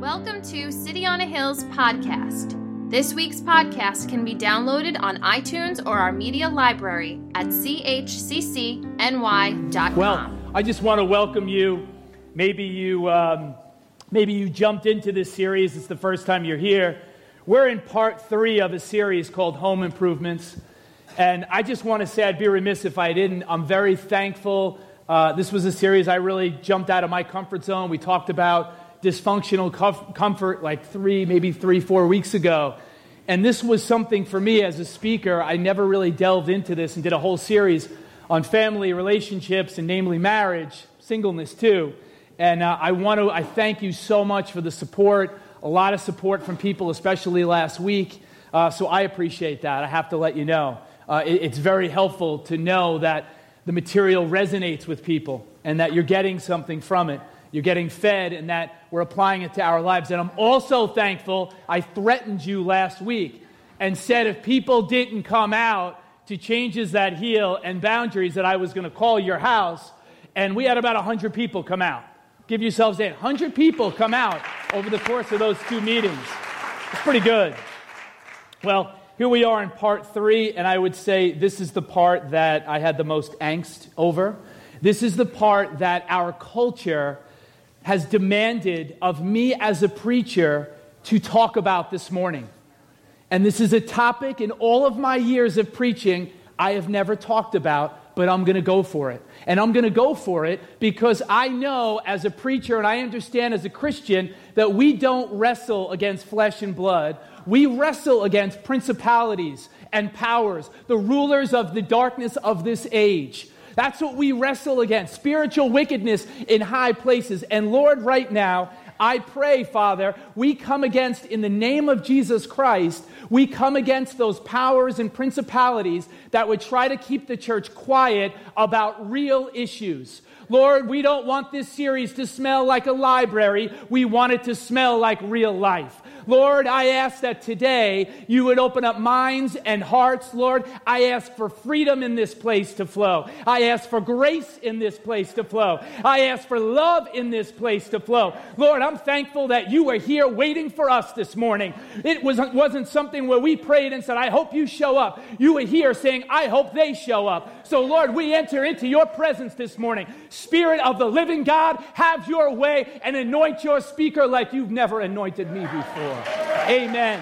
Welcome to City on a Hill's podcast. This week's podcast can be downloaded on iTunes or our media library at chccny.com. Well, I just want to welcome you. Maybe you, um, maybe you jumped into this series. It's the first time you're here. We're in part three of a series called Home Improvements. And I just want to say I'd be remiss if I didn't. I'm very thankful. Uh, this was a series I really jumped out of my comfort zone. We talked about dysfunctional comfort like three, maybe three, four weeks ago. And this was something for me as a speaker. I never really delved into this and did a whole series on family relationships and namely marriage, singleness too. And uh, I want to, I thank you so much for the support, a lot of support from people, especially last week. Uh, so I appreciate that. I have to let you know. Uh, it, it's very helpful to know that the material resonates with people and that you're getting something from it you're getting fed and that we're applying it to our lives. And I'm also thankful I threatened you last week and said if people didn't come out to changes that heal and boundaries that I was going to call your house. And we had about 100 people come out. Give yourselves a 100 people come out over the course of those two meetings. It's pretty good. Well, here we are in part three, and I would say this is the part that I had the most angst over. This is the part that our culture has demanded of me as a preacher to talk about this morning. And this is a topic in all of my years of preaching I have never talked about, but I'm going to go for it. And I'm going to go for it because I know as a preacher and I understand as a Christian that we don't wrestle against flesh and blood. We wrestle against principalities and powers, the rulers of the darkness of this age. That's what we wrestle against spiritual wickedness in high places. And Lord, right now, I pray, Father, we come against, in the name of Jesus Christ, we come against those powers and principalities that would try to keep the church quiet about real issues. Lord, we don't want this series to smell like a library. We want it to smell like real life. Lord, I ask that today you would open up minds and hearts. Lord, I ask for freedom in this place to flow. I ask for grace in this place to flow. I ask for love in this place to flow. Lord, I'm thankful that you were here waiting for us this morning. It was, wasn't something where we prayed and said, I hope you show up. You were here saying, I hope they show up. So, Lord, we enter into your presence this morning. Spirit of the living God, have your way and anoint your speaker like you've never anointed me before. Amen.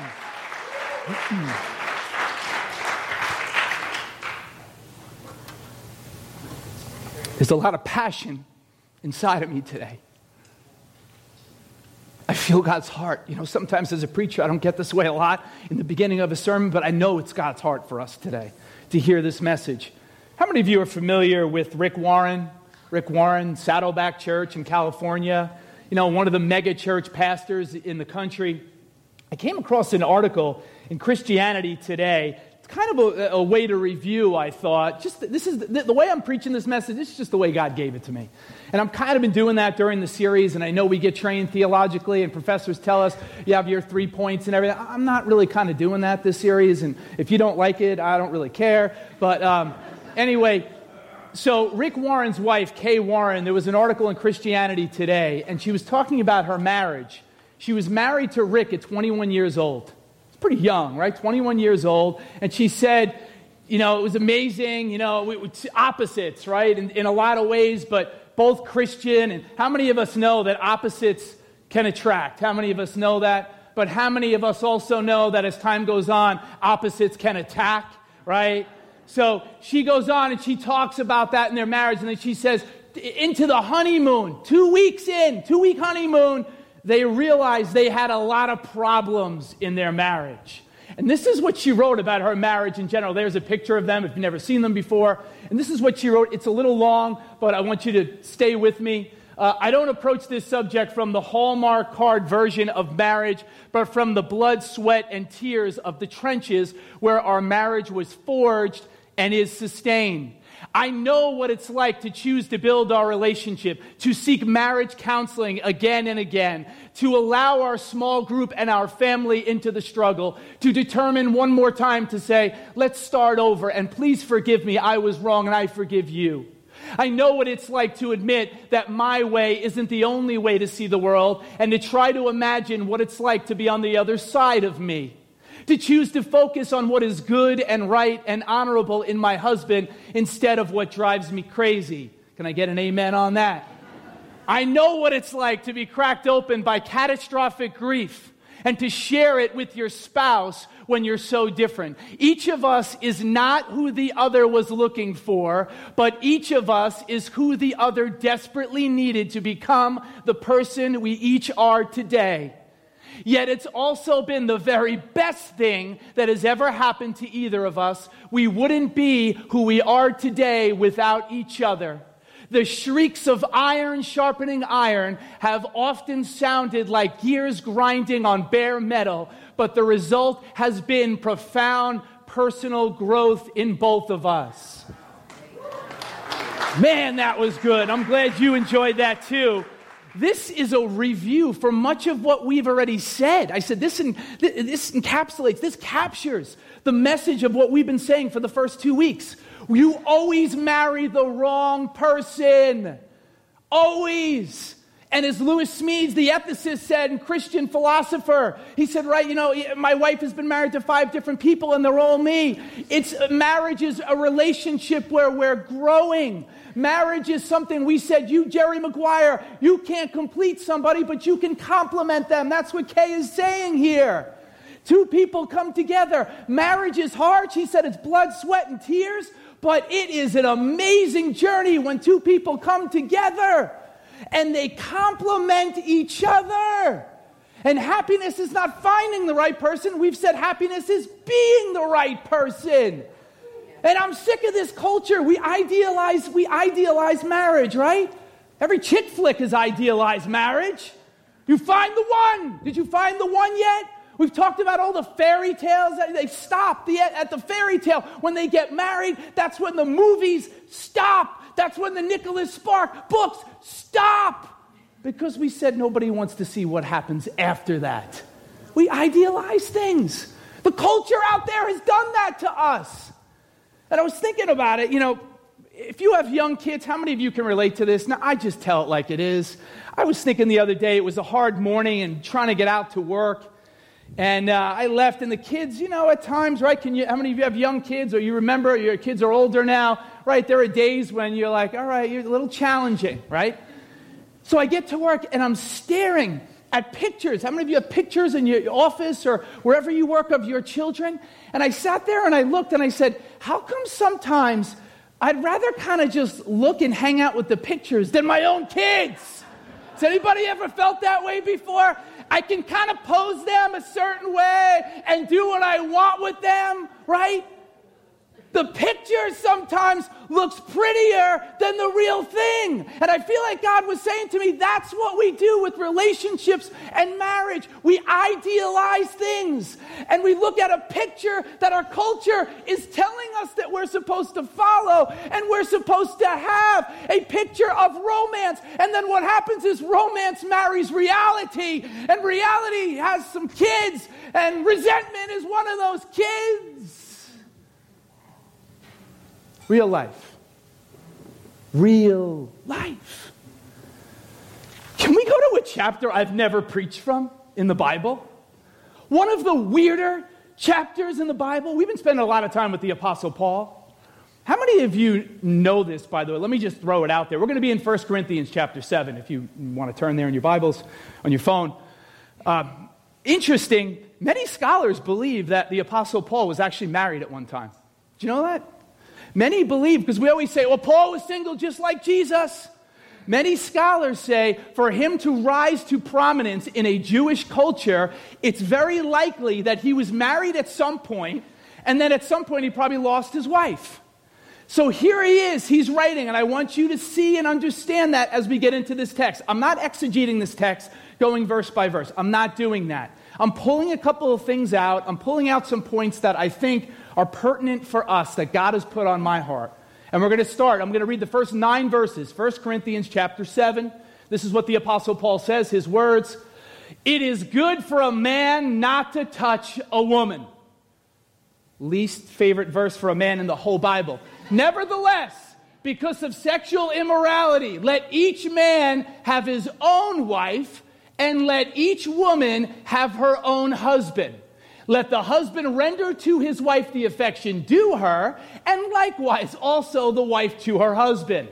There's a lot of passion inside of me today. I feel God's heart. You know, sometimes as a preacher, I don't get this way a lot in the beginning of a sermon, but I know it's God's heart for us today to hear this message. How many of you are familiar with Rick Warren? Rick Warren, Saddleback Church in California, you know, one of the mega church pastors in the country. I came across an article in Christianity Today. It's kind of a, a way to review, I thought. Just this is the, the, way I'm preaching this message. This is just the way God gave it to me, and I'm kind of been doing that during the series. And I know we get trained theologically, and professors tell us you have your three points and everything. I'm not really kind of doing that this series, and if you don't like it, I don't really care. But um, anyway, so Rick Warren's wife, Kay Warren, there was an article in Christianity Today, and she was talking about her marriage she was married to Rick at 21 years old. It's pretty young, right? 21 years old. And she said, you know, it was amazing, you know, we, opposites, right? In, in a lot of ways, but both Christian. And how many of us know that opposites can attract? How many of us know that? But how many of us also know that as time goes on, opposites can attack, right? So she goes on and she talks about that in their marriage. And then she says, into the honeymoon, two weeks in, two week honeymoon, they realized they had a lot of problems in their marriage. And this is what she wrote about her marriage in general. There's a picture of them if you've never seen them before. And this is what she wrote. It's a little long, but I want you to stay with me. Uh, I don't approach this subject from the Hallmark card version of marriage, but from the blood, sweat, and tears of the trenches where our marriage was forged and is sustained. I know what it's like to choose to build our relationship, to seek marriage counseling again and again, to allow our small group and our family into the struggle, to determine one more time to say, let's start over and please forgive me, I was wrong and I forgive you. I know what it's like to admit that my way isn't the only way to see the world and to try to imagine what it's like to be on the other side of me. To choose to focus on what is good and right and honorable in my husband instead of what drives me crazy. Can I get an amen on that? I know what it's like to be cracked open by catastrophic grief and to share it with your spouse when you're so different. Each of us is not who the other was looking for, but each of us is who the other desperately needed to become the person we each are today. Yet it's also been the very best thing that has ever happened to either of us. We wouldn't be who we are today without each other. The shrieks of iron sharpening iron have often sounded like gears grinding on bare metal, but the result has been profound personal growth in both of us. Man, that was good. I'm glad you enjoyed that too. This is a review for much of what we've already said. I said this, in, this encapsulates, this captures the message of what we've been saying for the first two weeks. You always marry the wrong person. Always. And as Lewis Smedes, the ethicist, said, Christian philosopher, he said, right, you know, my wife has been married to five different people and they're all me. It's uh, marriage is a relationship where we're growing. Marriage is something we said, you, Jerry Maguire, you can't complete somebody, but you can complement them. That's what Kay is saying here. Two people come together. Marriage is hard. She said it's blood, sweat, and tears, but it is an amazing journey when two people come together and they complement each other. And happiness is not finding the right person. We've said happiness is being the right person. And I'm sick of this culture. We idealize, we idealize marriage, right? Every chick flick is idealized marriage. You find the one. Did you find the one yet? We've talked about all the fairy tales. They stop the, at the fairy tale. When they get married, that's when the movies stop. That's when the Nicholas Spark books stop. Because we said nobody wants to see what happens after that. We idealize things. The culture out there has done that to us. And I was thinking about it, you know, if you have young kids, how many of you can relate to this? Now, I just tell it like it is. I was thinking the other day, it was a hard morning and trying to get out to work. And uh, I left, and the kids, you know, at times, right? Can you? How many of you have young kids, or you remember your kids are older now, right? There are days when you're like, all right, you're a little challenging, right? So I get to work, and I'm staring at pictures. How many of you have pictures in your office or wherever you work of your children? And I sat there and I looked and I said, how come sometimes I'd rather kind of just look and hang out with the pictures than my own kids? Has anybody ever felt that way before? I can kind of pose them a certain way and do what I want with them, right? The picture sometimes looks prettier than the real thing. And I feel like God was saying to me, that's what we do with relationships and marriage. We idealize things and we look at a picture that our culture is telling us that we're supposed to follow and we're supposed to have a picture of romance. And then what happens is romance marries reality and reality has some kids and resentment is one of those kids. Real life. Real life. Can we go to a chapter I've never preached from in the Bible? One of the weirder chapters in the Bible. We've been spending a lot of time with the Apostle Paul. How many of you know this, by the way? Let me just throw it out there. We're going to be in 1 Corinthians chapter 7, if you want to turn there in your Bibles, on your phone. Uh, interesting, many scholars believe that the Apostle Paul was actually married at one time. Do you know that? Many believe, because we always say, well, Paul was single just like Jesus. Many scholars say for him to rise to prominence in a Jewish culture, it's very likely that he was married at some point, and then at some point he probably lost his wife. So here he is, he's writing, and I want you to see and understand that as we get into this text. I'm not exegeting this text going verse by verse. I'm not doing that. I'm pulling a couple of things out. I'm pulling out some points that I think are pertinent for us that God has put on my heart. And we're going to start. I'm going to read the first nine verses, 1 Corinthians chapter 7. This is what the Apostle Paul says, his words. It is good for a man not to touch a woman. Least favorite verse for a man in the whole Bible. Nevertheless, because of sexual immorality. Let each man have his own wife, and let each woman have her own husband. Let the husband render to his wife the affection due her, and likewise also the wife to her husband.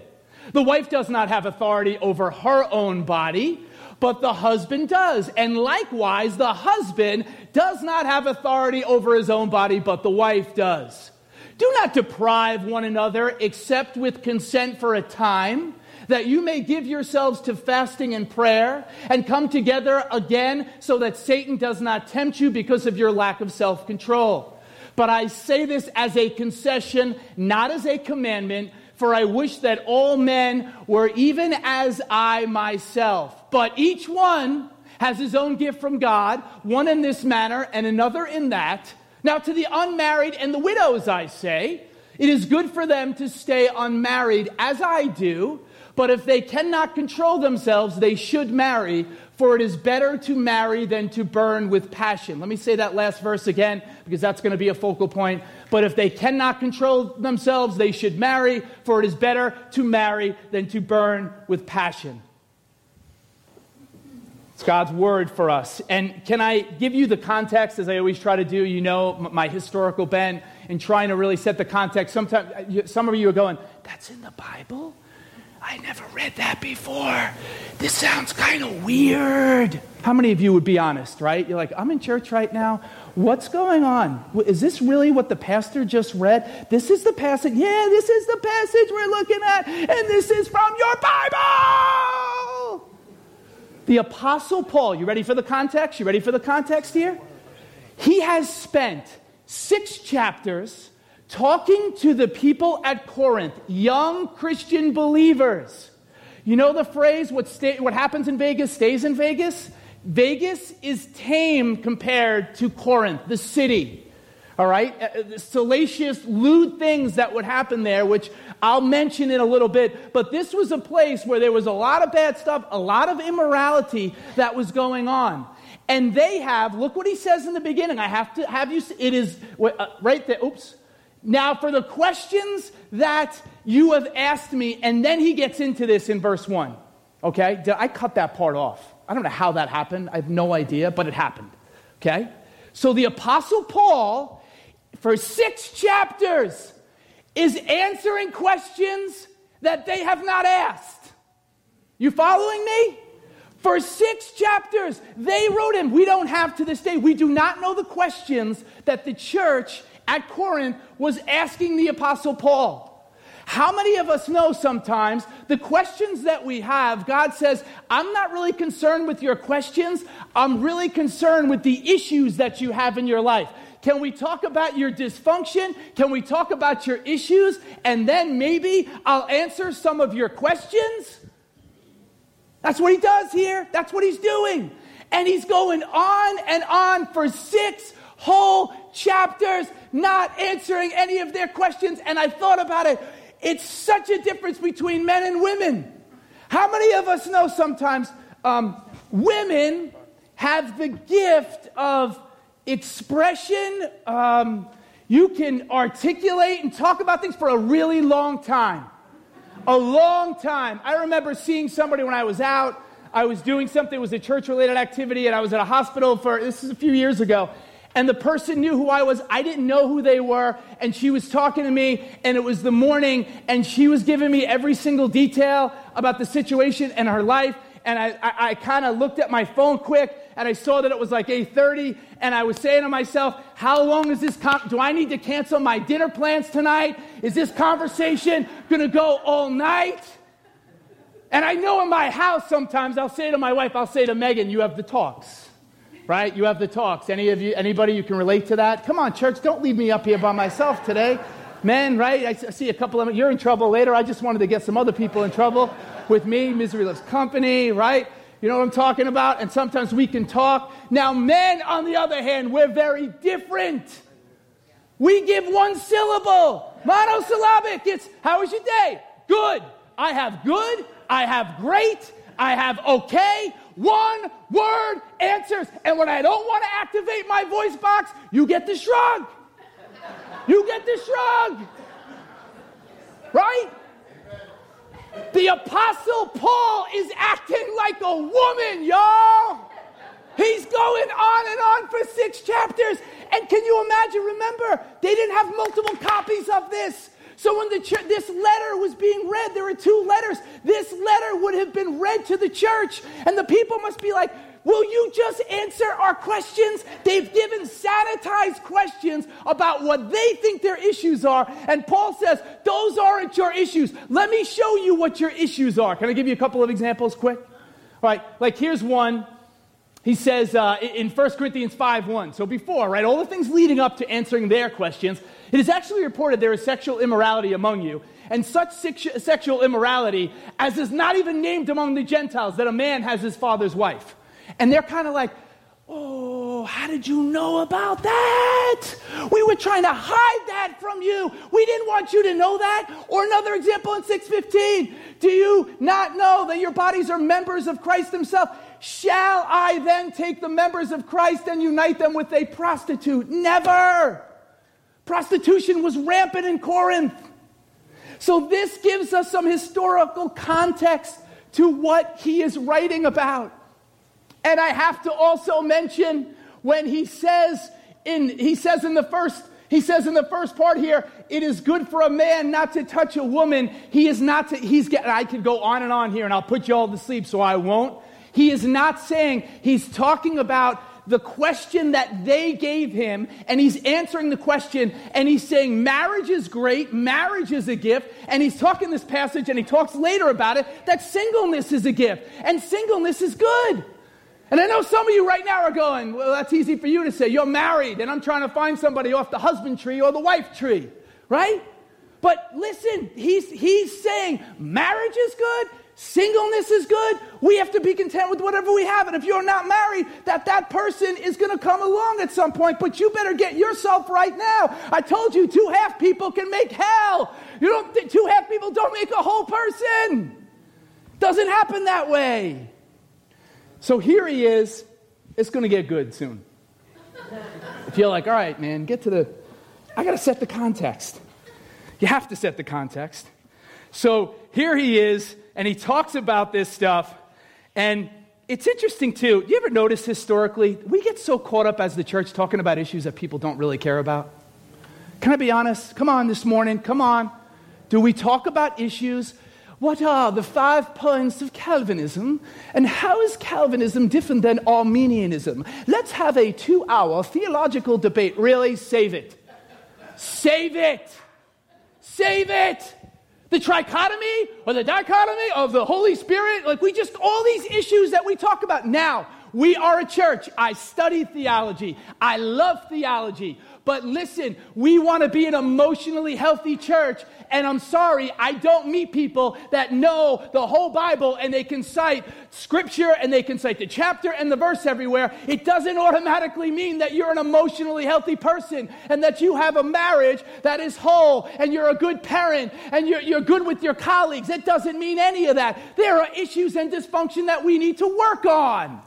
The wife does not have authority over her own body, but the husband does. And likewise, the husband does not have authority over his own body, but the wife does. Do not deprive one another except with consent for a time, that you may give yourselves to fasting and prayer and come together again so that Satan does not tempt you because of your lack of self control. But I say this as a concession, not as a commandment, for I wish that all men were even as I myself. But each one has his own gift from God, one in this manner and another in that. Now, to the unmarried and the widows, I say, it is good for them to stay unmarried, as I do. But if they cannot control themselves, they should marry, for it is better to marry than to burn with passion. Let me say that last verse again, because that's going to be a focal point. But if they cannot control themselves, they should marry, for it is better to marry than to burn with passion. It's God's word for us. And can I give you the context, as I always try to do? You know my historical bent in trying to really set the context. Sometimes, some of you are going, That's in the Bible? I never read that before. This sounds kind of weird. How many of you would be honest, right? You're like, I'm in church right now. What's going on? Is this really what the pastor just read? This is the passage. Yeah, this is the passage we're looking at, and this is from your Bible. The Apostle Paul, you ready for the context? You ready for the context here? He has spent six chapters talking to the people at Corinth, young Christian believers. You know the phrase, what, what happens in Vegas stays in Vegas? Vegas is tame compared to Corinth, the city. All right? Uh, uh, salacious, lewd things that would happen there, which I'll mention in a little bit. But this was a place where there was a lot of bad stuff, a lot of immorality that was going on. And they have, look what he says in the beginning. I have to have you, it is uh, right there. Oops. Now, for the questions that you have asked me, and then he gets into this in verse 1. Okay? Did I cut that part off? I don't know how that happened. I have no idea, but it happened. Okay? So the Apostle Paul for six chapters is answering questions that they have not asked. You following me? For six chapters, they wrote him. We don't have to this day, we do not know the questions that the church at Corinth was asking the Apostle Paul. How many of us know sometimes the questions that we have, God says, I'm not really concerned with your questions, I'm really concerned with the issues that you have in your life. Can we talk about your dysfunction? Can we talk about your issues? And then maybe I'll answer some of your questions? That's what he does here. That's what he's doing. And he's going on and on for six whole chapters, not answering any of their questions. And I thought about it. It's such a difference between men and women. How many of us know sometimes um, women have the gift of expression. Um, you can articulate and talk about things for a really long time. A long time. I remember seeing somebody when I was out. I was doing something, it was a church related activity, and I was at a hospital for this is a few years ago. And the person knew who I was. I didn't know who they were. And she was talking to me, and it was the morning, and she was giving me every single detail about the situation and her life and I, I, I kind of looked at my phone quick and I saw that it was like 8.30 and I was saying to myself, how long is this, con- do I need to cancel my dinner plans tonight? Is this conversation to go all night? And I know in my house sometimes I'll say to my wife, I'll say to Megan, you have the talks, right? You have the talks. Any of you, anybody you can relate to that? Come on, church, don't leave me up here by myself today. Men, right? I see a couple of. You're in trouble later. I just wanted to get some other people in trouble with me. Misery loves company, right? You know what I'm talking about? And sometimes we can talk. Now, men, on the other hand, we're very different. We give one syllable, monosyllabic. It's, how was your day? Good. I have good. I have great. I have okay. One word answers. And when I don't want to activate my voice box, you get the shrug. You get the shrug. Right? The Apostle Paul is acting like a woman, y'all. He's going on and on for six chapters. And can you imagine? Remember, they didn't have multiple copies of this. So when the ch- this letter was being read, there were two letters. This letter would have been read to the church, and the people must be like, Will you just answer our questions? They've given sanitized questions about what they think their issues are. And Paul says, Those aren't your issues. Let me show you what your issues are. Can I give you a couple of examples quick? All right, like here's one. He says uh, in 1 Corinthians 5 1. So before, right, all the things leading up to answering their questions, it is actually reported there is sexual immorality among you, and such sexual immorality as is not even named among the Gentiles, that a man has his father's wife. And they're kind of like, Oh, how did you know about that? We were trying to hide that from you. We didn't want you to know that. Or another example in 615. Do you not know that your bodies are members of Christ himself? Shall I then take the members of Christ and unite them with a prostitute? Never. Prostitution was rampant in Corinth. So this gives us some historical context to what he is writing about. And I have to also mention when he says in he says in the first he says in the first part here, it is good for a man not to touch a woman. He is not to, he's getting, I could go on and on here and I'll put you all to sleep, so I won't. He is not saying, he's talking about the question that they gave him, and he's answering the question, and he's saying, Marriage is great, marriage is a gift, and he's talking this passage, and he talks later about it, that singleness is a gift, and singleness is good. And I know some of you right now are going, well, that's easy for you to say. You're married, and I'm trying to find somebody off the husband tree or the wife tree, right? But listen, he's, he's saying marriage is good, singleness is good. We have to be content with whatever we have. And if you're not married, that that person is going to come along at some point, but you better get yourself right now. I told you, two half people can make hell. You don't, two half people don't make a whole person. Doesn't happen that way. So here he is. It's going to get good soon. If you're like, all right, man, get to the, I got to set the context. You have to set the context. So here he is, and he talks about this stuff. And it's interesting, too. You ever notice historically, we get so caught up as the church talking about issues that people don't really care about? Can I be honest? Come on this morning. Come on. Do we talk about issues what are the five points of Calvinism? And how is Calvinism different than Arminianism? Let's have a two hour theological debate. Really, save it. Save it. Save it. The trichotomy or the dichotomy of the Holy Spirit, like we just, all these issues that we talk about. Now, we are a church. I study theology. I love theology. But listen, we want to be an emotionally healthy church. And I'm sorry, I don't meet people that know the whole Bible and they can cite scripture and they can cite the chapter and the verse everywhere. It doesn't automatically mean that you're an emotionally healthy person and that you have a marriage that is whole and you're a good parent and you're, you're good with your colleagues. It doesn't mean any of that. There are issues and dysfunction that we need to work on.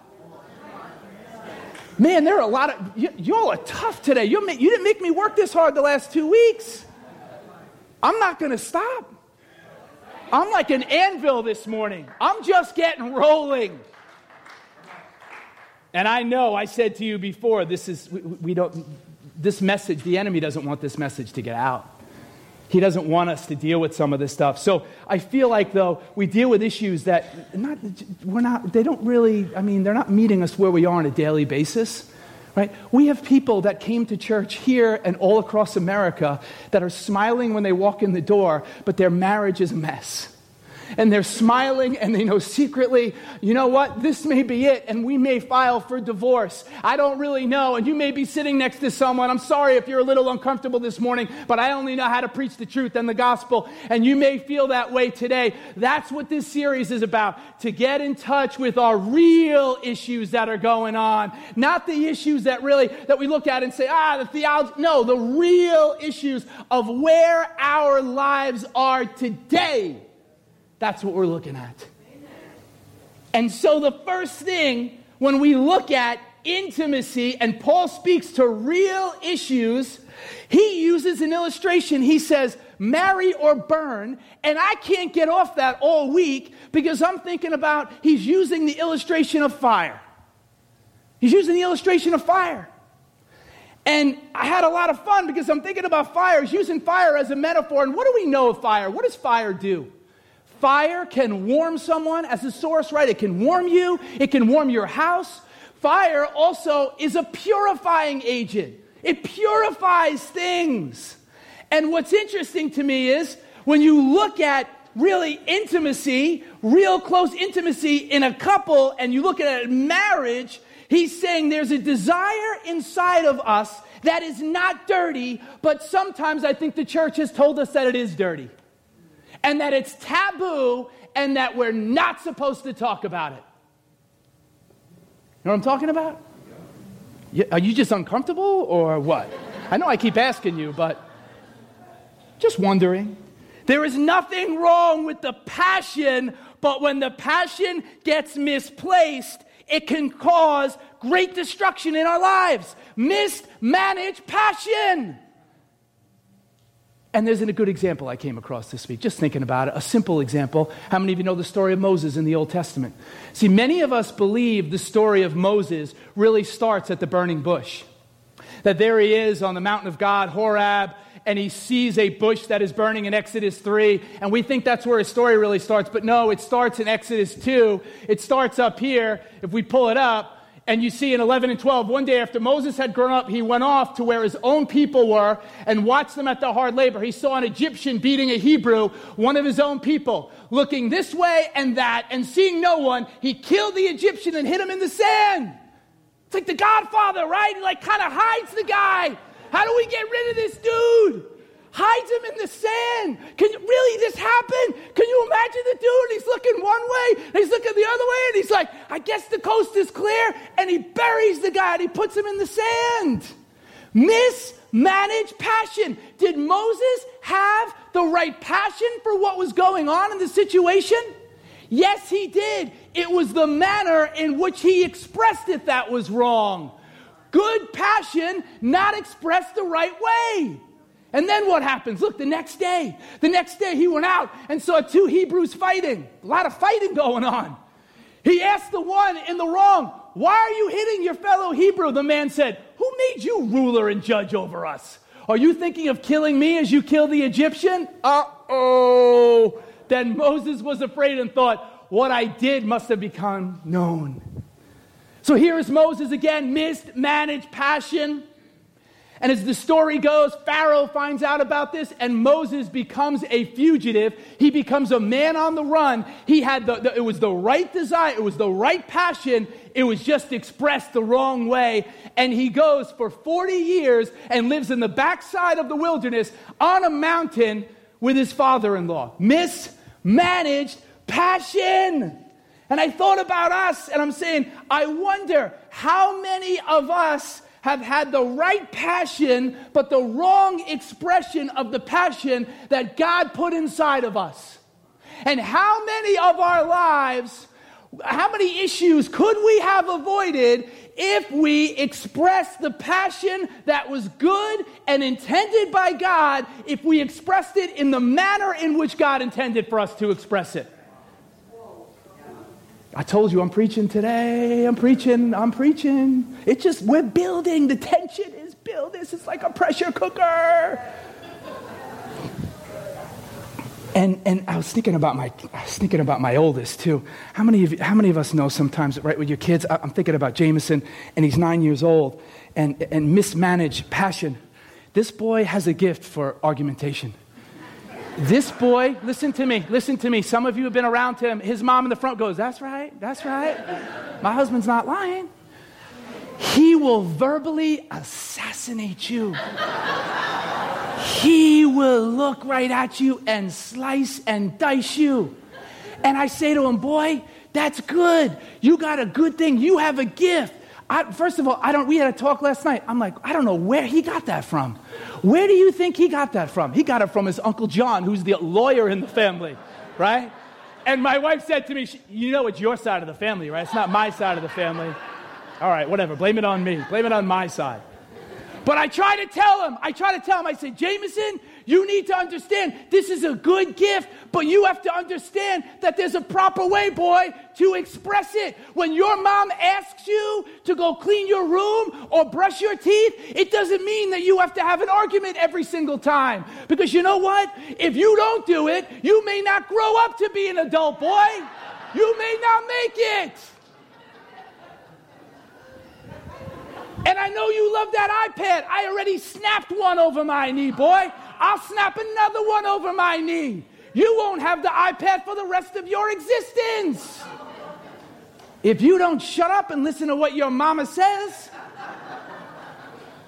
Man, there are a lot of, you, y'all are tough today. You, you didn't make me work this hard the last two weeks. I'm not going to stop. I'm like an anvil this morning. I'm just getting rolling. And I know I said to you before, this is, we, we don't, this message, the enemy doesn't want this message to get out. He doesn't want us to deal with some of this stuff. So I feel like, though, we deal with issues that not, we're not, they don't really, I mean, they're not meeting us where we are on a daily basis. Right? We have people that came to church here and all across America that are smiling when they walk in the door, but their marriage is a mess and they're smiling and they know secretly, you know what, this may be it, and we may file for divorce. I don't really know, and you may be sitting next to someone. I'm sorry if you're a little uncomfortable this morning, but I only know how to preach the truth and the gospel, and you may feel that way today. That's what this series is about to get in touch with our real issues that are going on, not the issues that really that we look at and say, ah, the theology. No, the real issues of where our lives are today. That's what we're looking at. And so, the first thing when we look at intimacy, and Paul speaks to real issues, he uses an illustration. He says, marry or burn. And I can't get off that all week because I'm thinking about he's using the illustration of fire. He's using the illustration of fire. And I had a lot of fun because I'm thinking about fire. He's using fire as a metaphor. And what do we know of fire? What does fire do? Fire can warm someone as a source, right? It can warm you, it can warm your house. Fire also is a purifying agent, it purifies things. And what's interesting to me is when you look at really intimacy, real close intimacy in a couple, and you look at marriage, he's saying there's a desire inside of us that is not dirty, but sometimes I think the church has told us that it is dirty and that it's taboo and that we're not supposed to talk about it. You know what I'm talking about? Are you just uncomfortable or what? I know I keep asking you, but just wondering. There is nothing wrong with the passion, but when the passion gets misplaced, it can cause great destruction in our lives. Mismanaged passion. And there's a good example I came across this week, just thinking about it, a simple example. How many of you know the story of Moses in the Old Testament? See, many of us believe the story of Moses really starts at the burning bush. That there he is on the mountain of God, Horeb, and he sees a bush that is burning in Exodus 3, and we think that's where his story really starts. But no, it starts in Exodus 2. It starts up here, if we pull it up, and you see in 11 and 12, one day after Moses had grown up, he went off to where his own people were and watched them at their hard labor. He saw an Egyptian beating a Hebrew, one of his own people, looking this way and that, and seeing no one, he killed the Egyptian and hit him in the sand. It's like the Godfather, right? He like kind of hides the guy. How do we get rid of this dude? Hides him in the sand. Can you, really this happen? Can you imagine the dude? He's looking one way, he's looking the other way, and he's like, I guess the coast is clear, and he buries the guy and he puts him in the sand. Mismanaged passion. Did Moses have the right passion for what was going on in the situation? Yes, he did. It was the manner in which he expressed it that was wrong. Good passion, not expressed the right way. And then what happens? Look, the next day, the next day he went out and saw two Hebrews fighting. A lot of fighting going on. He asked the one in the wrong, Why are you hitting your fellow Hebrew? The man said, Who made you ruler and judge over us? Are you thinking of killing me as you killed the Egyptian? Uh oh. Then Moses was afraid and thought, What I did must have become known. So here is Moses again, mismanaged passion. And as the story goes, Pharaoh finds out about this, and Moses becomes a fugitive. He becomes a man on the run. He had the, the, it was the right desire, it was the right passion, it was just expressed the wrong way. And he goes for 40 years and lives in the backside of the wilderness on a mountain with his father in law. Mismanaged passion. And I thought about us, and I'm saying, I wonder how many of us have had the right passion, but the wrong expression of the passion that God put inside of us. And how many of our lives, how many issues could we have avoided if we expressed the passion that was good and intended by God, if we expressed it in the manner in which God intended for us to express it? I told you I'm preaching today. I'm preaching. I'm preaching. It's just, we're building. The tension is building. It's like a pressure cooker. And, and I was thinking about my I was thinking about my oldest too. How many of how many of us know sometimes right with your kids? I'm thinking about Jameson, and he's nine years old, and and mismanaged passion. This boy has a gift for argumentation. This boy, listen to me, listen to me. Some of you have been around him. His mom in the front goes, That's right, that's right. My husband's not lying. He will verbally assassinate you. He will look right at you and slice and dice you. And I say to him, Boy, that's good. You got a good thing. You have a gift. I, first of all, I don't, we had a talk last night. I'm like, I don't know where he got that from. Where do you think he got that from? He got it from his Uncle John, who's the lawyer in the family, right? And my wife said to me, You know, it's your side of the family, right? It's not my side of the family. All right, whatever. Blame it on me. Blame it on my side. But I try to tell him, I try to tell him, I say, Jameson, You need to understand this is a good gift, but you have to understand that there's a proper way, boy, to express it. When your mom asks you to go clean your room or brush your teeth, it doesn't mean that you have to have an argument every single time. Because you know what? If you don't do it, you may not grow up to be an adult boy. You may not make it. And I know you love that iPad. I already snapped one over my knee, boy. I'll snap another one over my knee. You won't have the iPad for the rest of your existence. If you don't shut up and listen to what your mama says,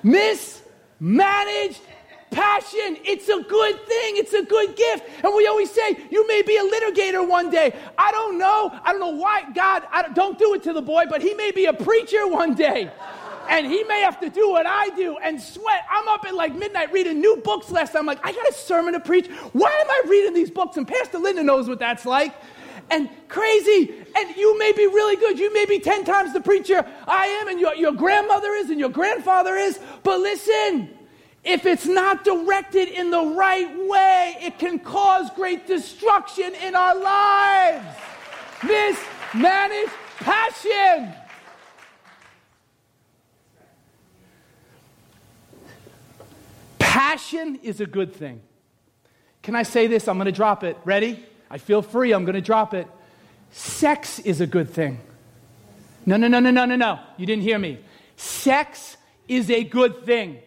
mismanaged passion. It's a good thing. It's a good gift. And we always say, you may be a litigator one day. I don't know. I don't know why God, I don't, don't do it to the boy, but he may be a preacher one day and he may have to do what I do and sweat. I'm up at like midnight reading new books last time. I'm like, I got a sermon to preach. Why am I reading these books? And Pastor Linda knows what that's like. And crazy. And you may be really good. You may be 10 times the preacher I am, and your, your grandmother is, and your grandfather is. But listen, if it's not directed in the right way, it can cause great destruction in our lives. Mismanaged passion. Passion is a good thing. Can I say this? I'm going to drop it. Ready? I feel free. I'm going to drop it. Sex is a good thing. No, no, no, no, no, no, no. You didn't hear me. Sex is a good thing.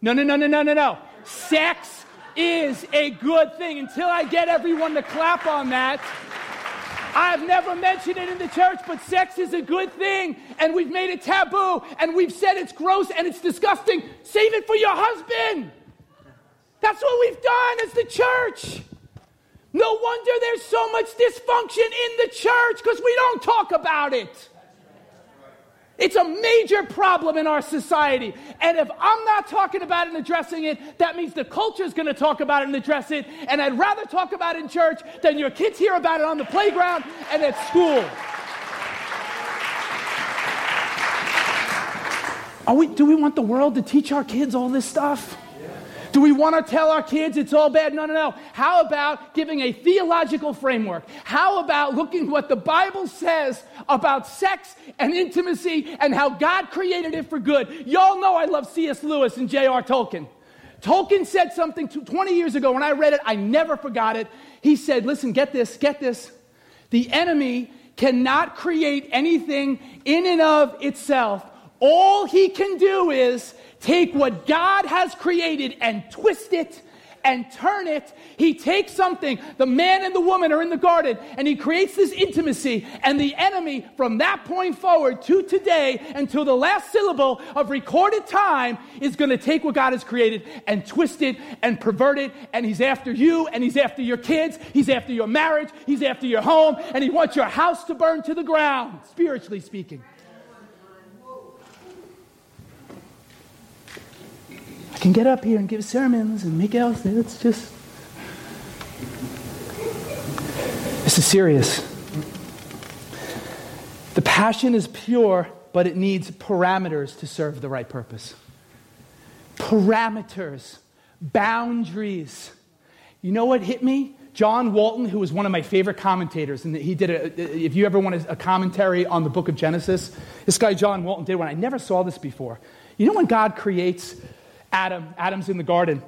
No, no, no, no, no, no, no. Sex is a good thing. Until I get everyone to clap on that, I've never mentioned it in the church, but sex is a good thing, and we've made it taboo, and we've said it's gross and it's disgusting. Save it for your husband. That's what we've done as the church. No wonder there's so much dysfunction in the church because we don't talk about it. It's a major problem in our society. And if I'm not talking about it and addressing it, that means the culture is going to talk about it and address it. And I'd rather talk about it in church than your kids hear about it on the playground and at school. We, do we want the world to teach our kids all this stuff? Do we want to tell our kids it's all bad? No, no, no. How about giving a theological framework? How about looking what the Bible says about sex and intimacy and how God created it for good? Y'all know I love C.S. Lewis and J.R. Tolkien. Tolkien said something 20 years ago when I read it, I never forgot it. He said, Listen, get this, get this. The enemy cannot create anything in and of itself. All he can do is take what God has created and twist it and turn it. He takes something, the man and the woman are in the garden, and he creates this intimacy. And the enemy, from that point forward to today, until the last syllable of recorded time, is going to take what God has created and twist it and pervert it. And he's after you, and he's after your kids, he's after your marriage, he's after your home, and he wants your house to burn to the ground, spiritually speaking. I can get up here and give sermons and make else. It's just. This is serious. The passion is pure, but it needs parameters to serve the right purpose. Parameters, boundaries. You know what hit me? John Walton, who was one of my favorite commentators, and he did a, if you ever want a commentary on the book of Genesis, this guy John Walton did one. I never saw this before. You know when God creates Adam. Adam's in the garden.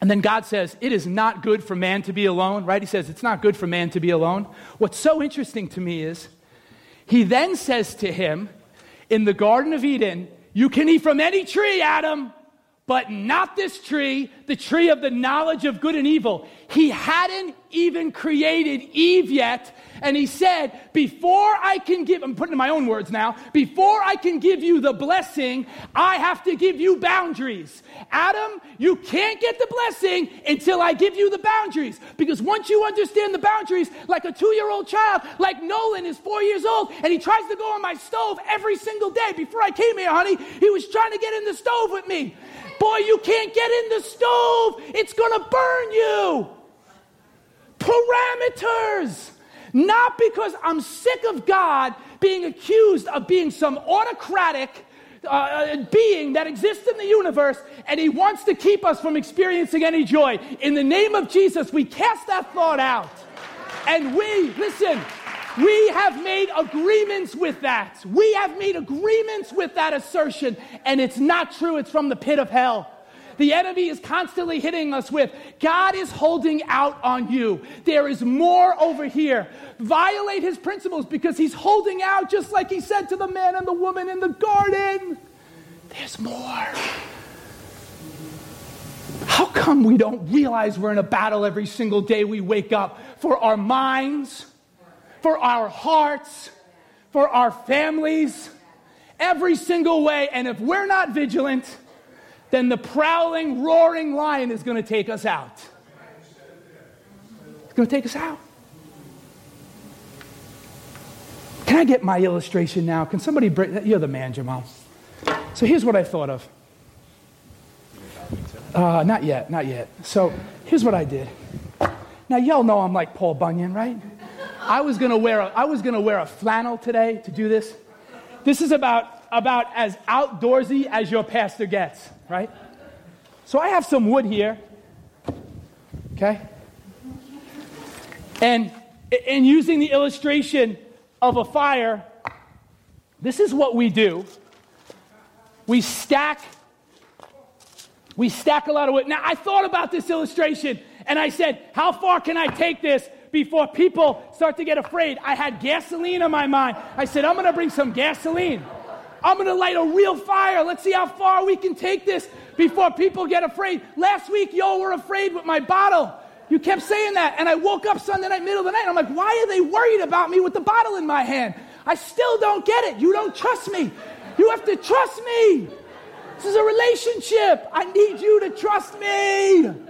And then God says, It is not good for man to be alone, right? He says, It's not good for man to be alone. What's so interesting to me is, he then says to him, In the Garden of Eden, you can eat from any tree, Adam, but not this tree, the tree of the knowledge of good and evil. He hadn't even created Eve yet. And he said, Before I can give, I'm putting in my own words now, before I can give you the blessing, I have to give you boundaries. Adam, you can't get the blessing until I give you the boundaries. Because once you understand the boundaries, like a two year old child, like Nolan is four years old, and he tries to go on my stove every single day. Before I came here, honey, he was trying to get in the stove with me. Boy, you can't get in the stove. It's going to burn you. Parameters. Not because I'm sick of God being accused of being some autocratic, uh, being that exists in the universe, and he wants to keep us from experiencing any joy. In the name of Jesus, we cast that thought out. And we, listen, we have made agreements with that. We have made agreements with that assertion, and it's not true. It's from the pit of hell. The enemy is constantly hitting us with God is holding out on you. There is more over here. Violate his principles because he's holding out, just like he said to the man and the woman in the garden. There's more. How come we don't realize we're in a battle every single day we wake up for our minds? for our hearts, for our families, every single way. And if we're not vigilant, then the prowling, roaring lion is going to take us out. It's going to take us out. Can I get my illustration now? Can somebody bring, you're the man, Jamal. So here's what I thought of. Uh, not yet, not yet. So here's what I did. Now, y'all know I'm like Paul Bunyan, right? I was gonna wear a, I was gonna wear a flannel today to do this. This is about, about as outdoorsy as your pastor gets, right? So I have some wood here, okay? And and using the illustration of a fire, this is what we do. We stack, we stack a lot of wood. Now I thought about this illustration and I said, how far can I take this before people start to get afraid. I had gasoline in my mind. I said, I'm going to bring some gasoline. I'm going to light a real fire. Let's see how far we can take this before people get afraid. Last week, y'all were afraid with my bottle. You kept saying that. And I woke up Sunday night, middle of the night. I'm like, why are they worried about me with the bottle in my hand? I still don't get it. You don't trust me. You have to trust me. This is a relationship. I need you to trust me. And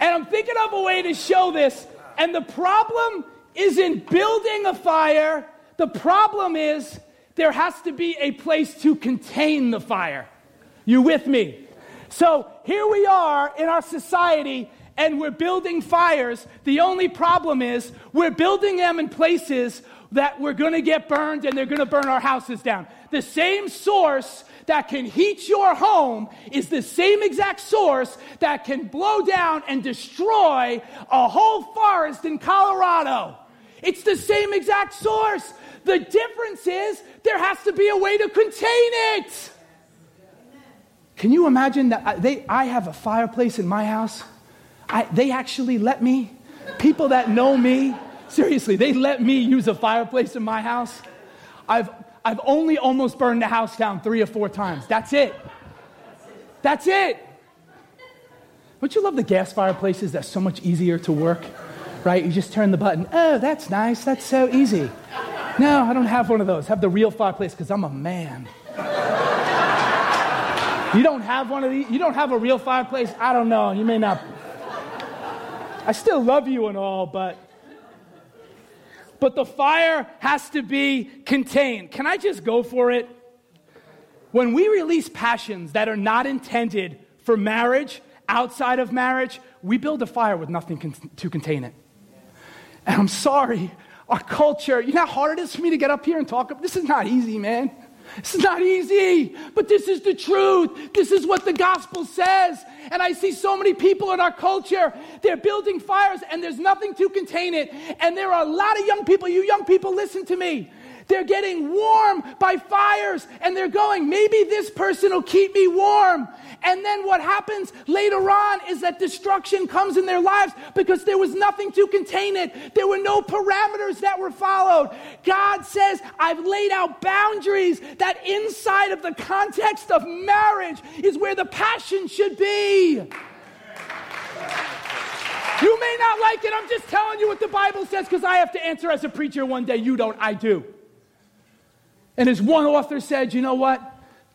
I'm thinking of a way to show this. And the problem isn't building a fire, the problem is there has to be a place to contain the fire. You with me? So here we are in our society and we're building fires. The only problem is we're building them in places that we're going to get burned and they're going to burn our houses down. The same source that can heat your home is the same exact source that can blow down and destroy a whole forest in Colorado. It's the same exact source. The difference is there has to be a way to contain it. Can you imagine that I, they, I have a fireplace in my house? I, they actually let me, people that know me, seriously, they let me use a fireplace in my house. I've, I've only almost burned the house down three or four times. That's it. That's it. Don't you love the gas fireplaces that's so much easier to work? Right? You just turn the button. Oh, that's nice. That's so easy. No, I don't have one of those. Have the real fireplace because I'm a man. You don't have one of these? You don't have a real fireplace? I don't know. You may not. I still love you and all, but but the fire has to be contained. Can I just go for it? When we release passions that are not intended for marriage, outside of marriage, we build a fire with nothing con- to contain it. And I'm sorry, our culture, you know how hard it is for me to get up here and talk? This is not easy, man. It's not easy, but this is the truth. This is what the gospel says. And I see so many people in our culture, they're building fires and there's nothing to contain it. And there are a lot of young people, you young people, listen to me. They're getting warm by fires and they're going, maybe this person will keep me warm. And then what happens later on is that destruction comes in their lives because there was nothing to contain it. There were no parameters that were followed. God says, I've laid out boundaries that inside of the context of marriage is where the passion should be. You may not like it. I'm just telling you what the Bible says because I have to answer as a preacher one day. You don't, I do. And as one author said, you know what?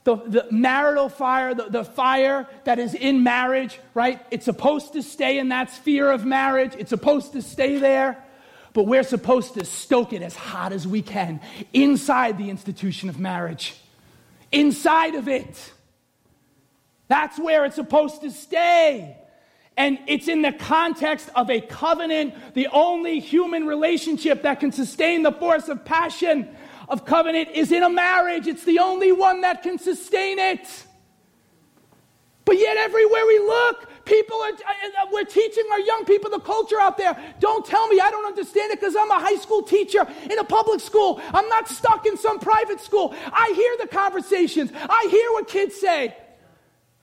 The, the marital fire, the, the fire that is in marriage, right? It's supposed to stay in that sphere of marriage. It's supposed to stay there. But we're supposed to stoke it as hot as we can inside the institution of marriage. Inside of it. That's where it's supposed to stay. And it's in the context of a covenant, the only human relationship that can sustain the force of passion of covenant is in a marriage. It's the only one that can sustain it. But yet, everywhere we look, people are, we're teaching our young people the culture out there. Don't tell me I don't understand it because I'm a high school teacher in a public school. I'm not stuck in some private school. I hear the conversations, I hear what kids say.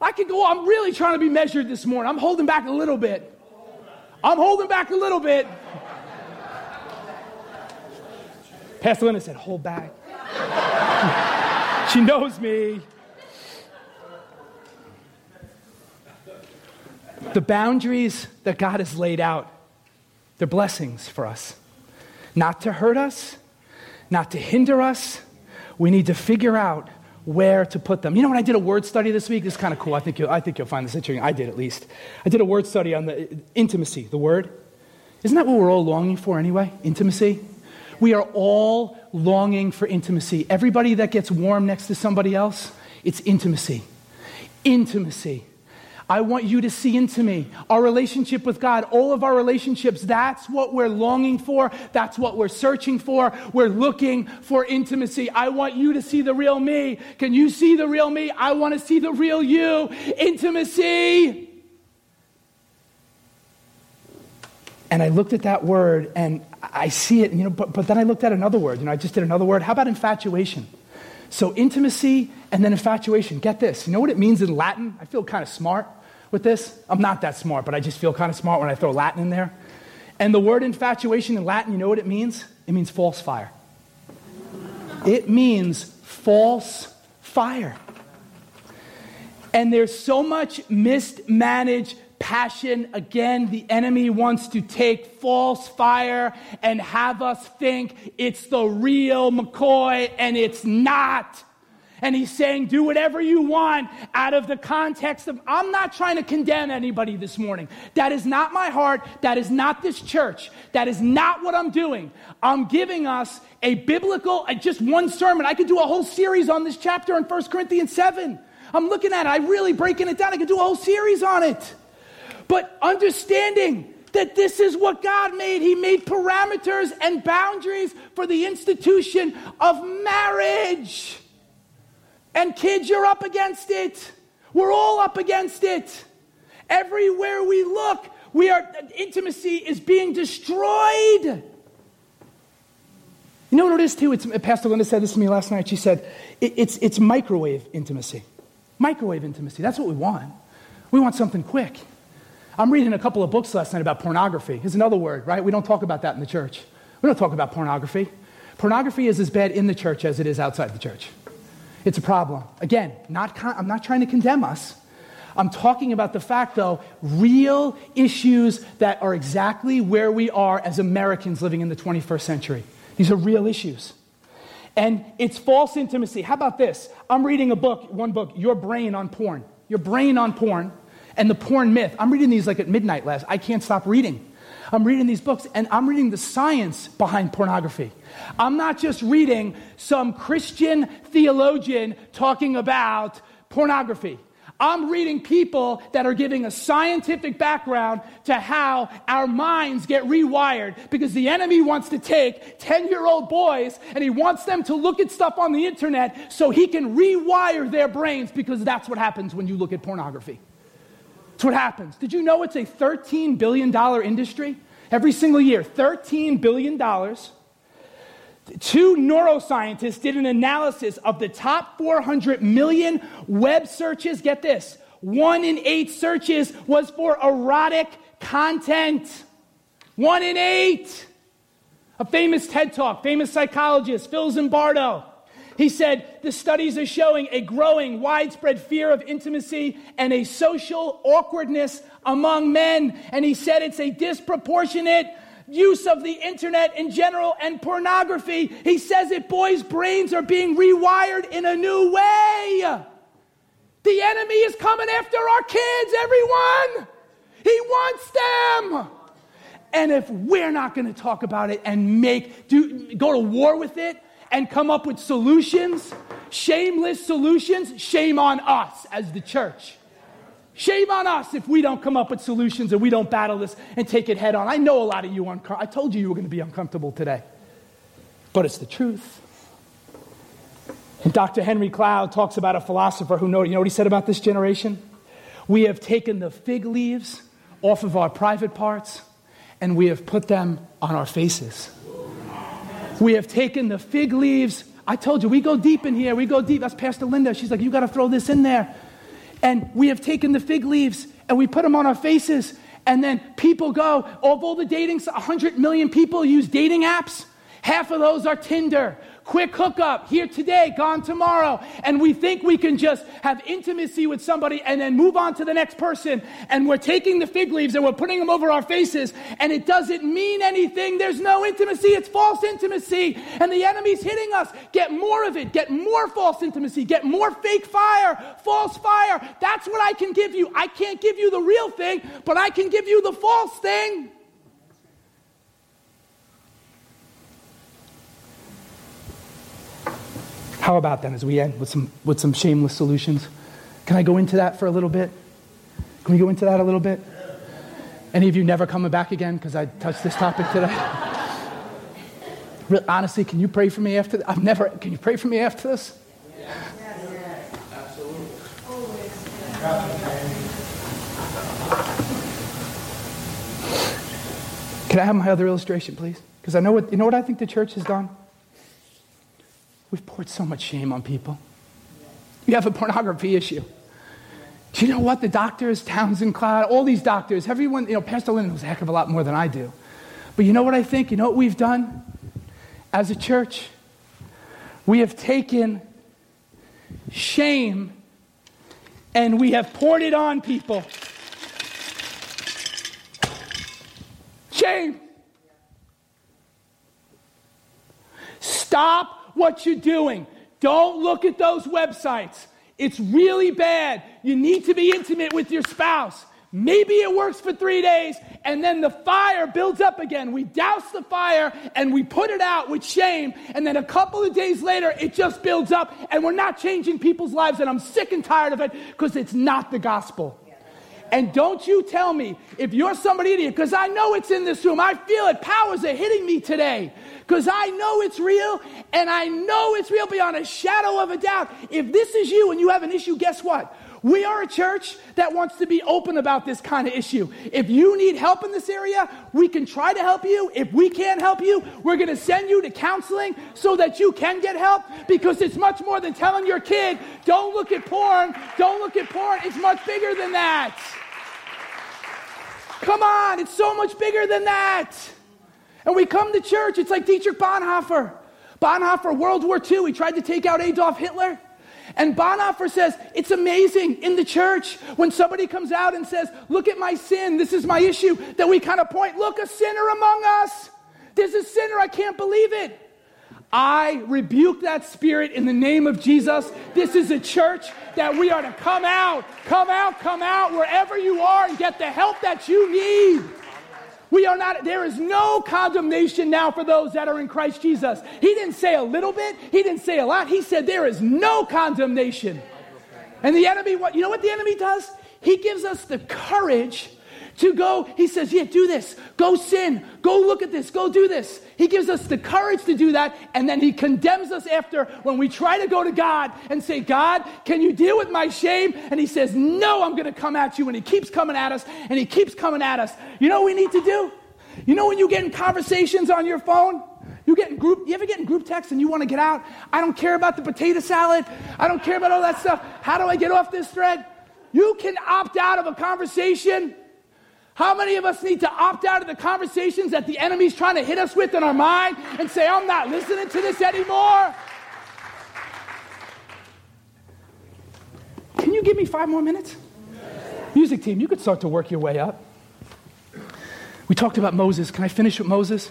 I can go, I'm really trying to be measured this morning. I'm holding back a little bit. I'm holding back a little bit. Pastor Linda said, hold back. she knows me. The boundaries that God has laid out, they're blessings for us. Not to hurt us, not to hinder us. We need to figure out where to put them. You know, when I did a word study this week, this is kind of cool. I think, you'll, I think you'll find this interesting. I did at least. I did a word study on the intimacy, the word. Isn't that what we're all longing for anyway? Intimacy? We are all longing for intimacy. Everybody that gets warm next to somebody else, it's intimacy. Intimacy. I want you to see into me. Our relationship with God, all of our relationships, that's what we're longing for. That's what we're searching for. We're looking for intimacy. I want you to see the real me. Can you see the real me? I want to see the real you. Intimacy. And I looked at that word and I see it, you know, but, but then I looked at another word. You know, I just did another word. How about infatuation? So intimacy and then infatuation. Get this. You know what it means in Latin? I feel kind of smart with this. I'm not that smart, but I just feel kind of smart when I throw Latin in there. And the word infatuation in Latin, you know what it means? It means false fire. It means false fire. And there's so much mismanaged passion. Again, the enemy wants to take false fire and have us think it's the real McCoy, and it's not. And he's saying, do whatever you want out of the context of, I'm not trying to condemn anybody this morning. That is not my heart. That is not this church. That is not what I'm doing. I'm giving us a biblical, uh, just one sermon. I could do a whole series on this chapter in 1 Corinthians 7. I'm looking at it. I'm really breaking it down. I could do a whole series on it. But understanding that this is what God made. He made parameters and boundaries for the institution of marriage. And kids, you're up against it. We're all up against it. Everywhere we look, we are intimacy is being destroyed. You know what it is too? It's, Pastor Linda said this to me last night. She said it, it's, it's microwave intimacy. Microwave intimacy. That's what we want. We want something quick. I'm reading a couple of books last night about pornography. Is another word, right? We don't talk about that in the church. We don't talk about pornography. Pornography is as bad in the church as it is outside the church. It's a problem. Again, not con- I'm not trying to condemn us. I'm talking about the fact, though, real issues that are exactly where we are as Americans living in the 21st century. These are real issues. And it's false intimacy. How about this? I'm reading a book, one book, Your Brain on Porn. Your Brain on Porn and the porn myth. I'm reading these like at midnight last. I can't stop reading. I'm reading these books and I'm reading the science behind pornography. I'm not just reading some Christian theologian talking about pornography. I'm reading people that are giving a scientific background to how our minds get rewired because the enemy wants to take 10 year old boys and he wants them to look at stuff on the internet so he can rewire their brains because that's what happens when you look at pornography. That's what happens. Did you know it's a $13 billion industry? Every single year, $13 billion. Two neuroscientists did an analysis of the top 400 million web searches. Get this one in eight searches was for erotic content. One in eight. A famous TED Talk, famous psychologist, Phil Zimbardo. He said the studies are showing a growing, widespread fear of intimacy and a social awkwardness among men. And he said it's a disproportionate use of the internet in general and pornography. He says that boys' brains are being rewired in a new way. The enemy is coming after our kids, everyone. He wants them. And if we're not going to talk about it and make do go to war with it, and come up with solutions, shameless solutions, shame on us as the church. Shame on us if we don't come up with solutions and we don't battle this and take it head on. I know a lot of you are I told you you were going to be uncomfortable today. But it's the truth. And Dr. Henry Cloud talks about a philosopher who know, you know what he said about this generation? We have taken the fig leaves off of our private parts and we have put them on our faces. We have taken the fig leaves. I told you, we go deep in here. We go deep. That's Pastor Linda. She's like, you got to throw this in there. And we have taken the fig leaves and we put them on our faces. And then people go, of all the dating, 100 million people use dating apps. Half of those are Tinder quick hookup, here today, gone tomorrow. And we think we can just have intimacy with somebody and then move on to the next person. And we're taking the fig leaves and we're putting them over our faces. And it doesn't mean anything. There's no intimacy. It's false intimacy. And the enemy's hitting us. Get more of it. Get more false intimacy. Get more fake fire, false fire. That's what I can give you. I can't give you the real thing, but I can give you the false thing. How about then, as we end with some, with some shameless solutions? Can I go into that for a little bit? Can we go into that a little bit? Any of you never coming back again because I touched this topic today? Really, honestly, can you pray for me after? I've never. Can you pray for me after this? Absolutely. Can I have my other illustration, please? Because I know what you know. What I think the church has done. We've poured so much shame on people. You have a pornography issue. Do you know what? The doctors, Townsend Cloud, all these doctors, everyone, you know, Pastor Lynn knows a heck of a lot more than I do. But you know what I think? You know what we've done as a church? We have taken shame and we have poured it on people. Shame. Stop what you're doing. Don't look at those websites. It's really bad. You need to be intimate with your spouse. Maybe it works for three days, and then the fire builds up again. We douse the fire and we put it out with shame, and then a couple of days later, it just builds up, and we're not changing people's lives, and I'm sick and tired of it because it's not the gospel. And don't you tell me if you're somebody here, because I know it's in this room. I feel it. Powers are hitting me today because I know it's real and I know it's real beyond a shadow of a doubt. If this is you and you have an issue, guess what? We are a church that wants to be open about this kind of issue. If you need help in this area, we can try to help you. If we can't help you, we're going to send you to counseling so that you can get help because it's much more than telling your kid, don't look at porn, don't look at porn. It's much bigger than that. Come on, it's so much bigger than that. And we come to church, it's like Dietrich Bonhoeffer. Bonhoeffer, World War II, he tried to take out Adolf Hitler. And Bonhoeffer says, it's amazing in the church when somebody comes out and says, Look at my sin, this is my issue, that we kind of point, Look, a sinner among us. There's a sinner, I can't believe it. I rebuke that spirit in the name of Jesus. This is a church that we are to come out, come out, come out wherever you are and get the help that you need. We are not, there is no condemnation now for those that are in Christ Jesus. He didn't say a little bit, he didn't say a lot. He said there is no condemnation. And the enemy, what, you know what the enemy does? He gives us the courage to go, he says, Yeah, do this. Go sin. Go look at this. Go do this. He gives us the courage to do that, and then he condemns us after when we try to go to God and say, God, can you deal with my shame? And he says, No, I'm going to come at you. And he keeps coming at us, and he keeps coming at us. You know what we need to do? You know when you get in conversations on your phone? You get in group, you ever get in group text and you want to get out? I don't care about the potato salad. I don't care about all that stuff. How do I get off this thread? You can opt out of a conversation how many of us need to opt out of the conversations that the enemy's trying to hit us with in our mind and say, I'm not listening to this anymore? Can you give me five more minutes? Music team, you could start to work your way up. We talked about Moses. Can I finish with Moses?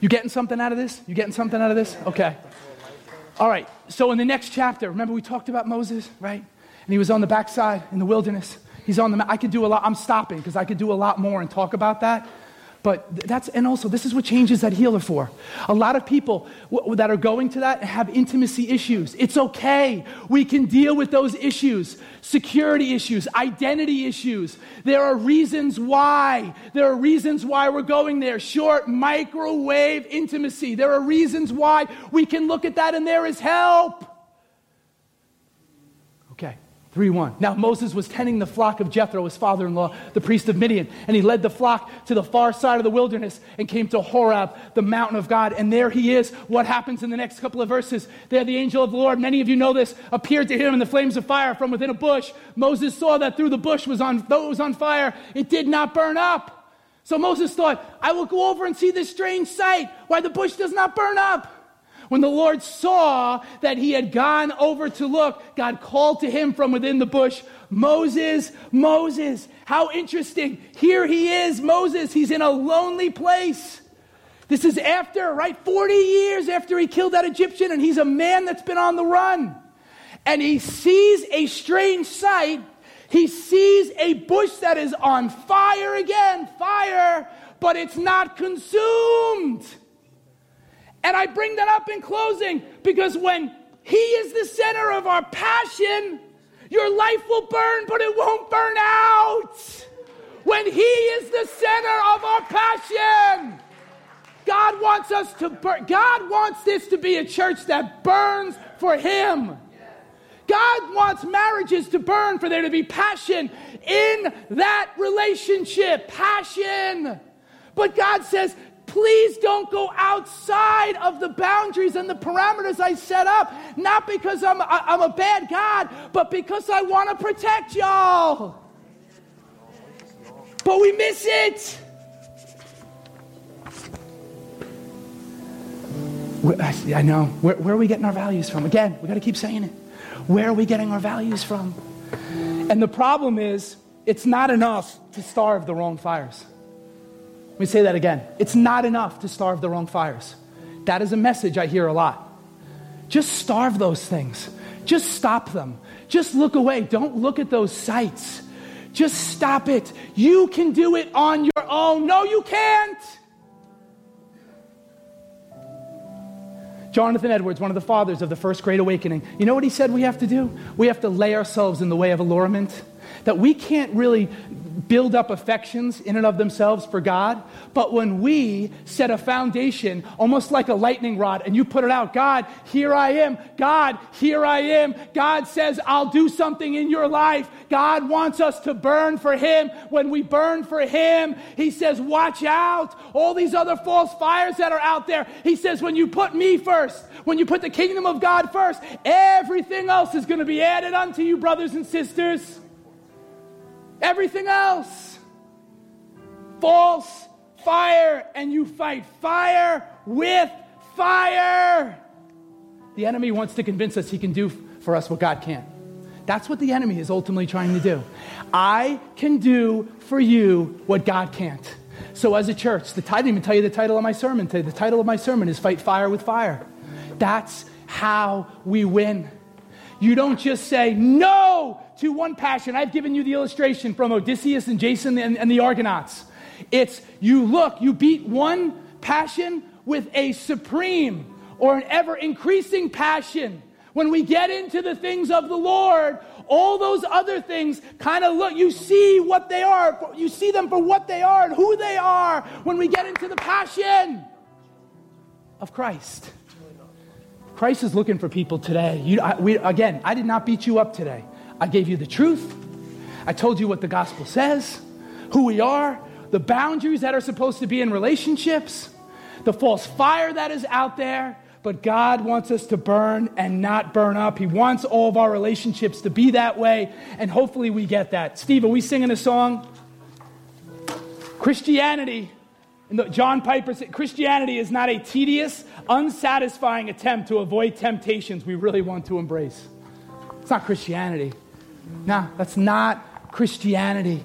You getting something out of this? You getting something out of this? Okay. All right. So in the next chapter, remember we talked about Moses, right? And he was on the backside in the wilderness. He's on the, I could do a lot, I'm stopping because I could do a lot more and talk about that. But that's, and also, this is what changes that healer for. A lot of people w- that are going to that have intimacy issues. It's okay. We can deal with those issues security issues, identity issues. There are reasons why. There are reasons why we're going there. Short microwave intimacy. There are reasons why we can look at that and there is help. Okay. 3 1. Now Moses was tending the flock of Jethro, his father in law, the priest of Midian, and he led the flock to the far side of the wilderness and came to Horeb, the mountain of God. And there he is. What happens in the next couple of verses? There, the angel of the Lord, many of you know this, appeared to him in the flames of fire from within a bush. Moses saw that through the bush was on, though it was on fire, it did not burn up. So Moses thought, I will go over and see this strange sight, why the bush does not burn up. When the Lord saw that he had gone over to look, God called to him from within the bush, Moses, Moses. How interesting. Here he is, Moses. He's in a lonely place. This is after, right? 40 years after he killed that Egyptian, and he's a man that's been on the run. And he sees a strange sight. He sees a bush that is on fire again, fire, but it's not consumed. And I bring that up in closing because when He is the center of our passion, your life will burn, but it won't burn out. When He is the center of our passion, God wants us to burn. God wants this to be a church that burns for Him. God wants marriages to burn, for there to be passion in that relationship. Passion. But God says, Please don't go outside of the boundaries and the parameters I set up. Not because I'm, I'm a bad God, but because I want to protect y'all. But we miss it. I know. Where, where, are we getting our values from? Again, we got to keep saying it. Where are we getting our values from? And the problem is, it's not enough to starve the wrong fires. Let me say that again. It's not enough to starve the wrong fires. That is a message I hear a lot. Just starve those things. Just stop them. Just look away. Don't look at those sights. Just stop it. You can do it on your own. No, you can't. Jonathan Edwards, one of the fathers of the First Great Awakening, you know what he said we have to do? We have to lay ourselves in the way of allurement. That we can't really build up affections in and of themselves for God. But when we set a foundation, almost like a lightning rod, and you put it out, God, here I am. God, here I am. God says, I'll do something in your life. God wants us to burn for Him. When we burn for Him, He says, watch out. All these other false fires that are out there. He says, when you put me first, when you put the kingdom of God first, everything else is going to be added unto you, brothers and sisters. Everything else. False fire, and you fight fire with fire. The enemy wants to convince us he can do for us what God can't. That's what the enemy is ultimately trying to do. I can do for you what God can't. So, as a church, the, title—I didn't even tell you the title of my sermon today. The title of my sermon is Fight Fire with Fire. That's how we win. You don't just say no to one passion. I've given you the illustration from Odysseus and Jason and, and the Argonauts. It's you look, you beat one passion with a supreme or an ever increasing passion. When we get into the things of the Lord, all those other things kind of look, you see what they are, you see them for what they are and who they are when we get into the passion of Christ. Christ is looking for people today. You, I, we, again, I did not beat you up today. I gave you the truth. I told you what the gospel says, who we are, the boundaries that are supposed to be in relationships, the false fire that is out there. But God wants us to burn and not burn up. He wants all of our relationships to be that way, and hopefully we get that. Steve, are we singing a song? Christianity John Piper said Christianity is not a tedious, unsatisfying attempt to avoid temptations we really want to embrace. It's not Christianity. No, that's not Christianity.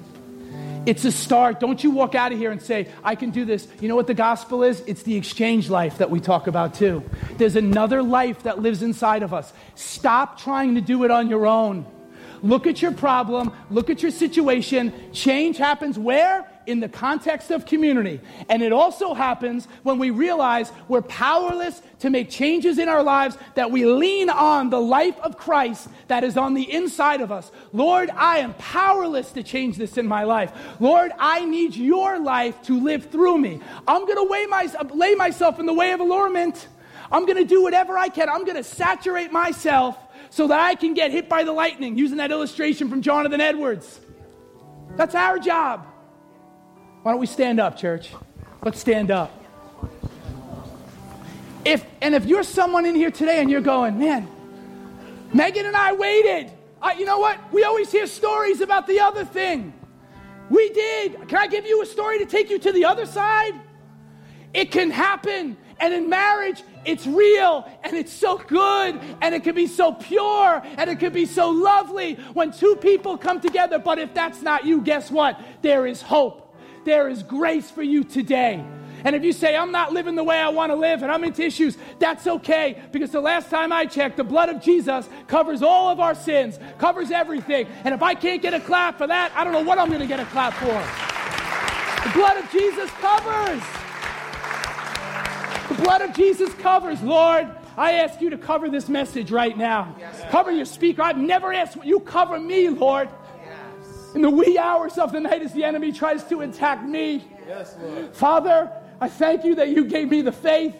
It's a start. Don't you walk out of here and say, I can do this. You know what the gospel is? It's the exchange life that we talk about too. There's another life that lives inside of us. Stop trying to do it on your own. Look at your problem, look at your situation. Change happens where? In the context of community. And it also happens when we realize we're powerless to make changes in our lives, that we lean on the life of Christ that is on the inside of us. Lord, I am powerless to change this in my life. Lord, I need your life to live through me. I'm going to my, lay myself in the way of allurement. I'm going to do whatever I can. I'm going to saturate myself so that I can get hit by the lightning, using that illustration from Jonathan Edwards. That's our job. Why don't we stand up, church? Let's stand up. If, and if you're someone in here today and you're going, man, Megan and I waited. Uh, you know what? We always hear stories about the other thing. We did. Can I give you a story to take you to the other side? It can happen. And in marriage, it's real and it's so good and it can be so pure and it can be so lovely when two people come together. But if that's not you, guess what? There is hope. There is grace for you today. And if you say, I'm not living the way I want to live and I'm into issues, that's okay because the last time I checked, the blood of Jesus covers all of our sins, covers everything. And if I can't get a clap for that, I don't know what I'm going to get a clap for. The blood of Jesus covers. The blood of Jesus covers, Lord. I ask you to cover this message right now. Yes. Cover your speaker. I've never asked you cover me, Lord. In the wee hours of the night as the enemy tries to attack me. Yes, Lord. Father, I thank you that you gave me the faith.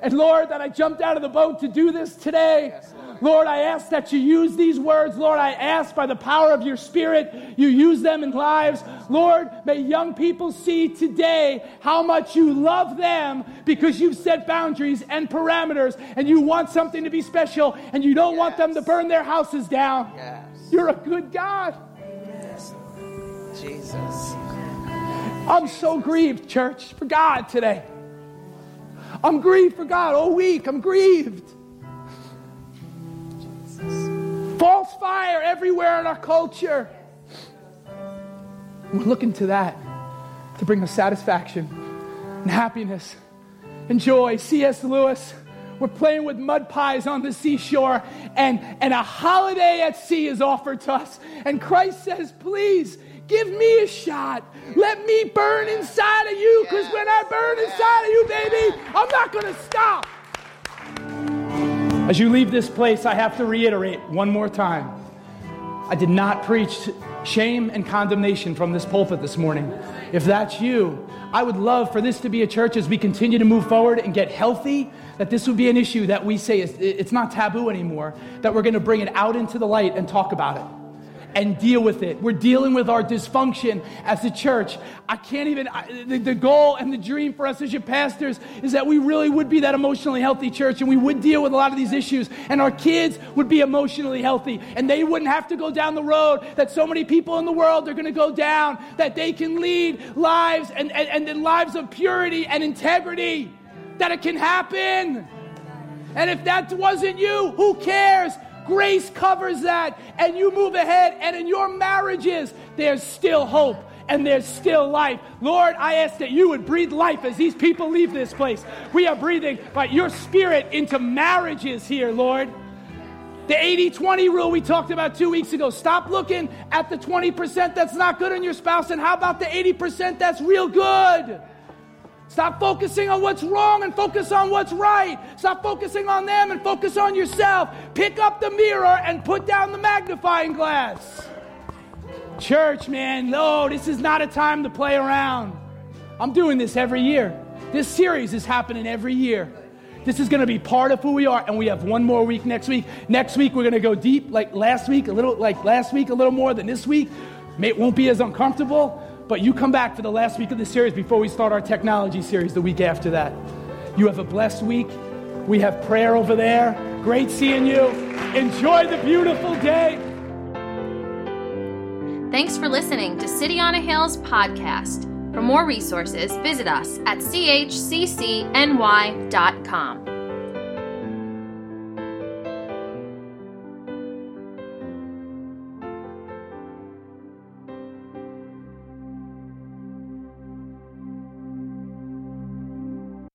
And Lord, that I jumped out of the boat to do this today. Yes, Lord. Lord, I ask that you use these words. Lord, I ask by the power of your Spirit, you use them in lives. Lord, may young people see today how much you love them because you've set boundaries and parameters and you want something to be special and you don't yes. want them to burn their houses down. Yes. You're a good God. Jesus. I'm so grieved, church, for God today. I'm grieved for God all week. I'm grieved. False fire everywhere in our culture. We're looking to that to bring us satisfaction and happiness and joy. C.S. Lewis, we're playing with mud pies on the seashore, and, and a holiday at sea is offered to us. And Christ says, Please Give me a shot. Let me burn inside of you because when I burn inside of you, baby, I'm not going to stop. As you leave this place, I have to reiterate one more time. I did not preach shame and condemnation from this pulpit this morning. If that's you, I would love for this to be a church as we continue to move forward and get healthy, that this would be an issue that we say it's not taboo anymore, that we're going to bring it out into the light and talk about it and deal with it. We're dealing with our dysfunction as a church. I can't even, I, the, the, goal and the dream for us as your pastors is that we really would be that emotionally healthy church and we would deal with a lot of these issues and our kids would be emotionally healthy and they wouldn't have to go down the road that so many people in the world are going to go down, that they can lead lives and, and, and lives of purity and integrity, that it can happen. And if that wasn't you, who cares? Grace covers that, and you move ahead. And in your marriages, there's still hope and there's still life. Lord, I ask that you would breathe life as these people leave this place. We are breathing by your spirit into marriages here, Lord. The 80 20 rule we talked about two weeks ago. Stop looking at the 20% that's not good in your spouse, and how about the 80% that's real good? Stop focusing on what's wrong and focus on what's right. Stop focusing on them and focus on yourself. Pick up the mirror and put down the magnifying glass. Church, man, no, this is not a time to play around. I'm doing this every year. This series is happening every year. This is going to be part of who we are, and we have one more week next week. Next week, we're going to go deep, like last week, a little like last week, a little more than this week. It won't be as uncomfortable. But you come back for the last week of the series before we start our technology series the week after that. You have a blessed week. We have prayer over there. Great seeing you. Enjoy the beautiful day. Thanks for listening to City on a Hill's podcast. For more resources, visit us at chccny.com.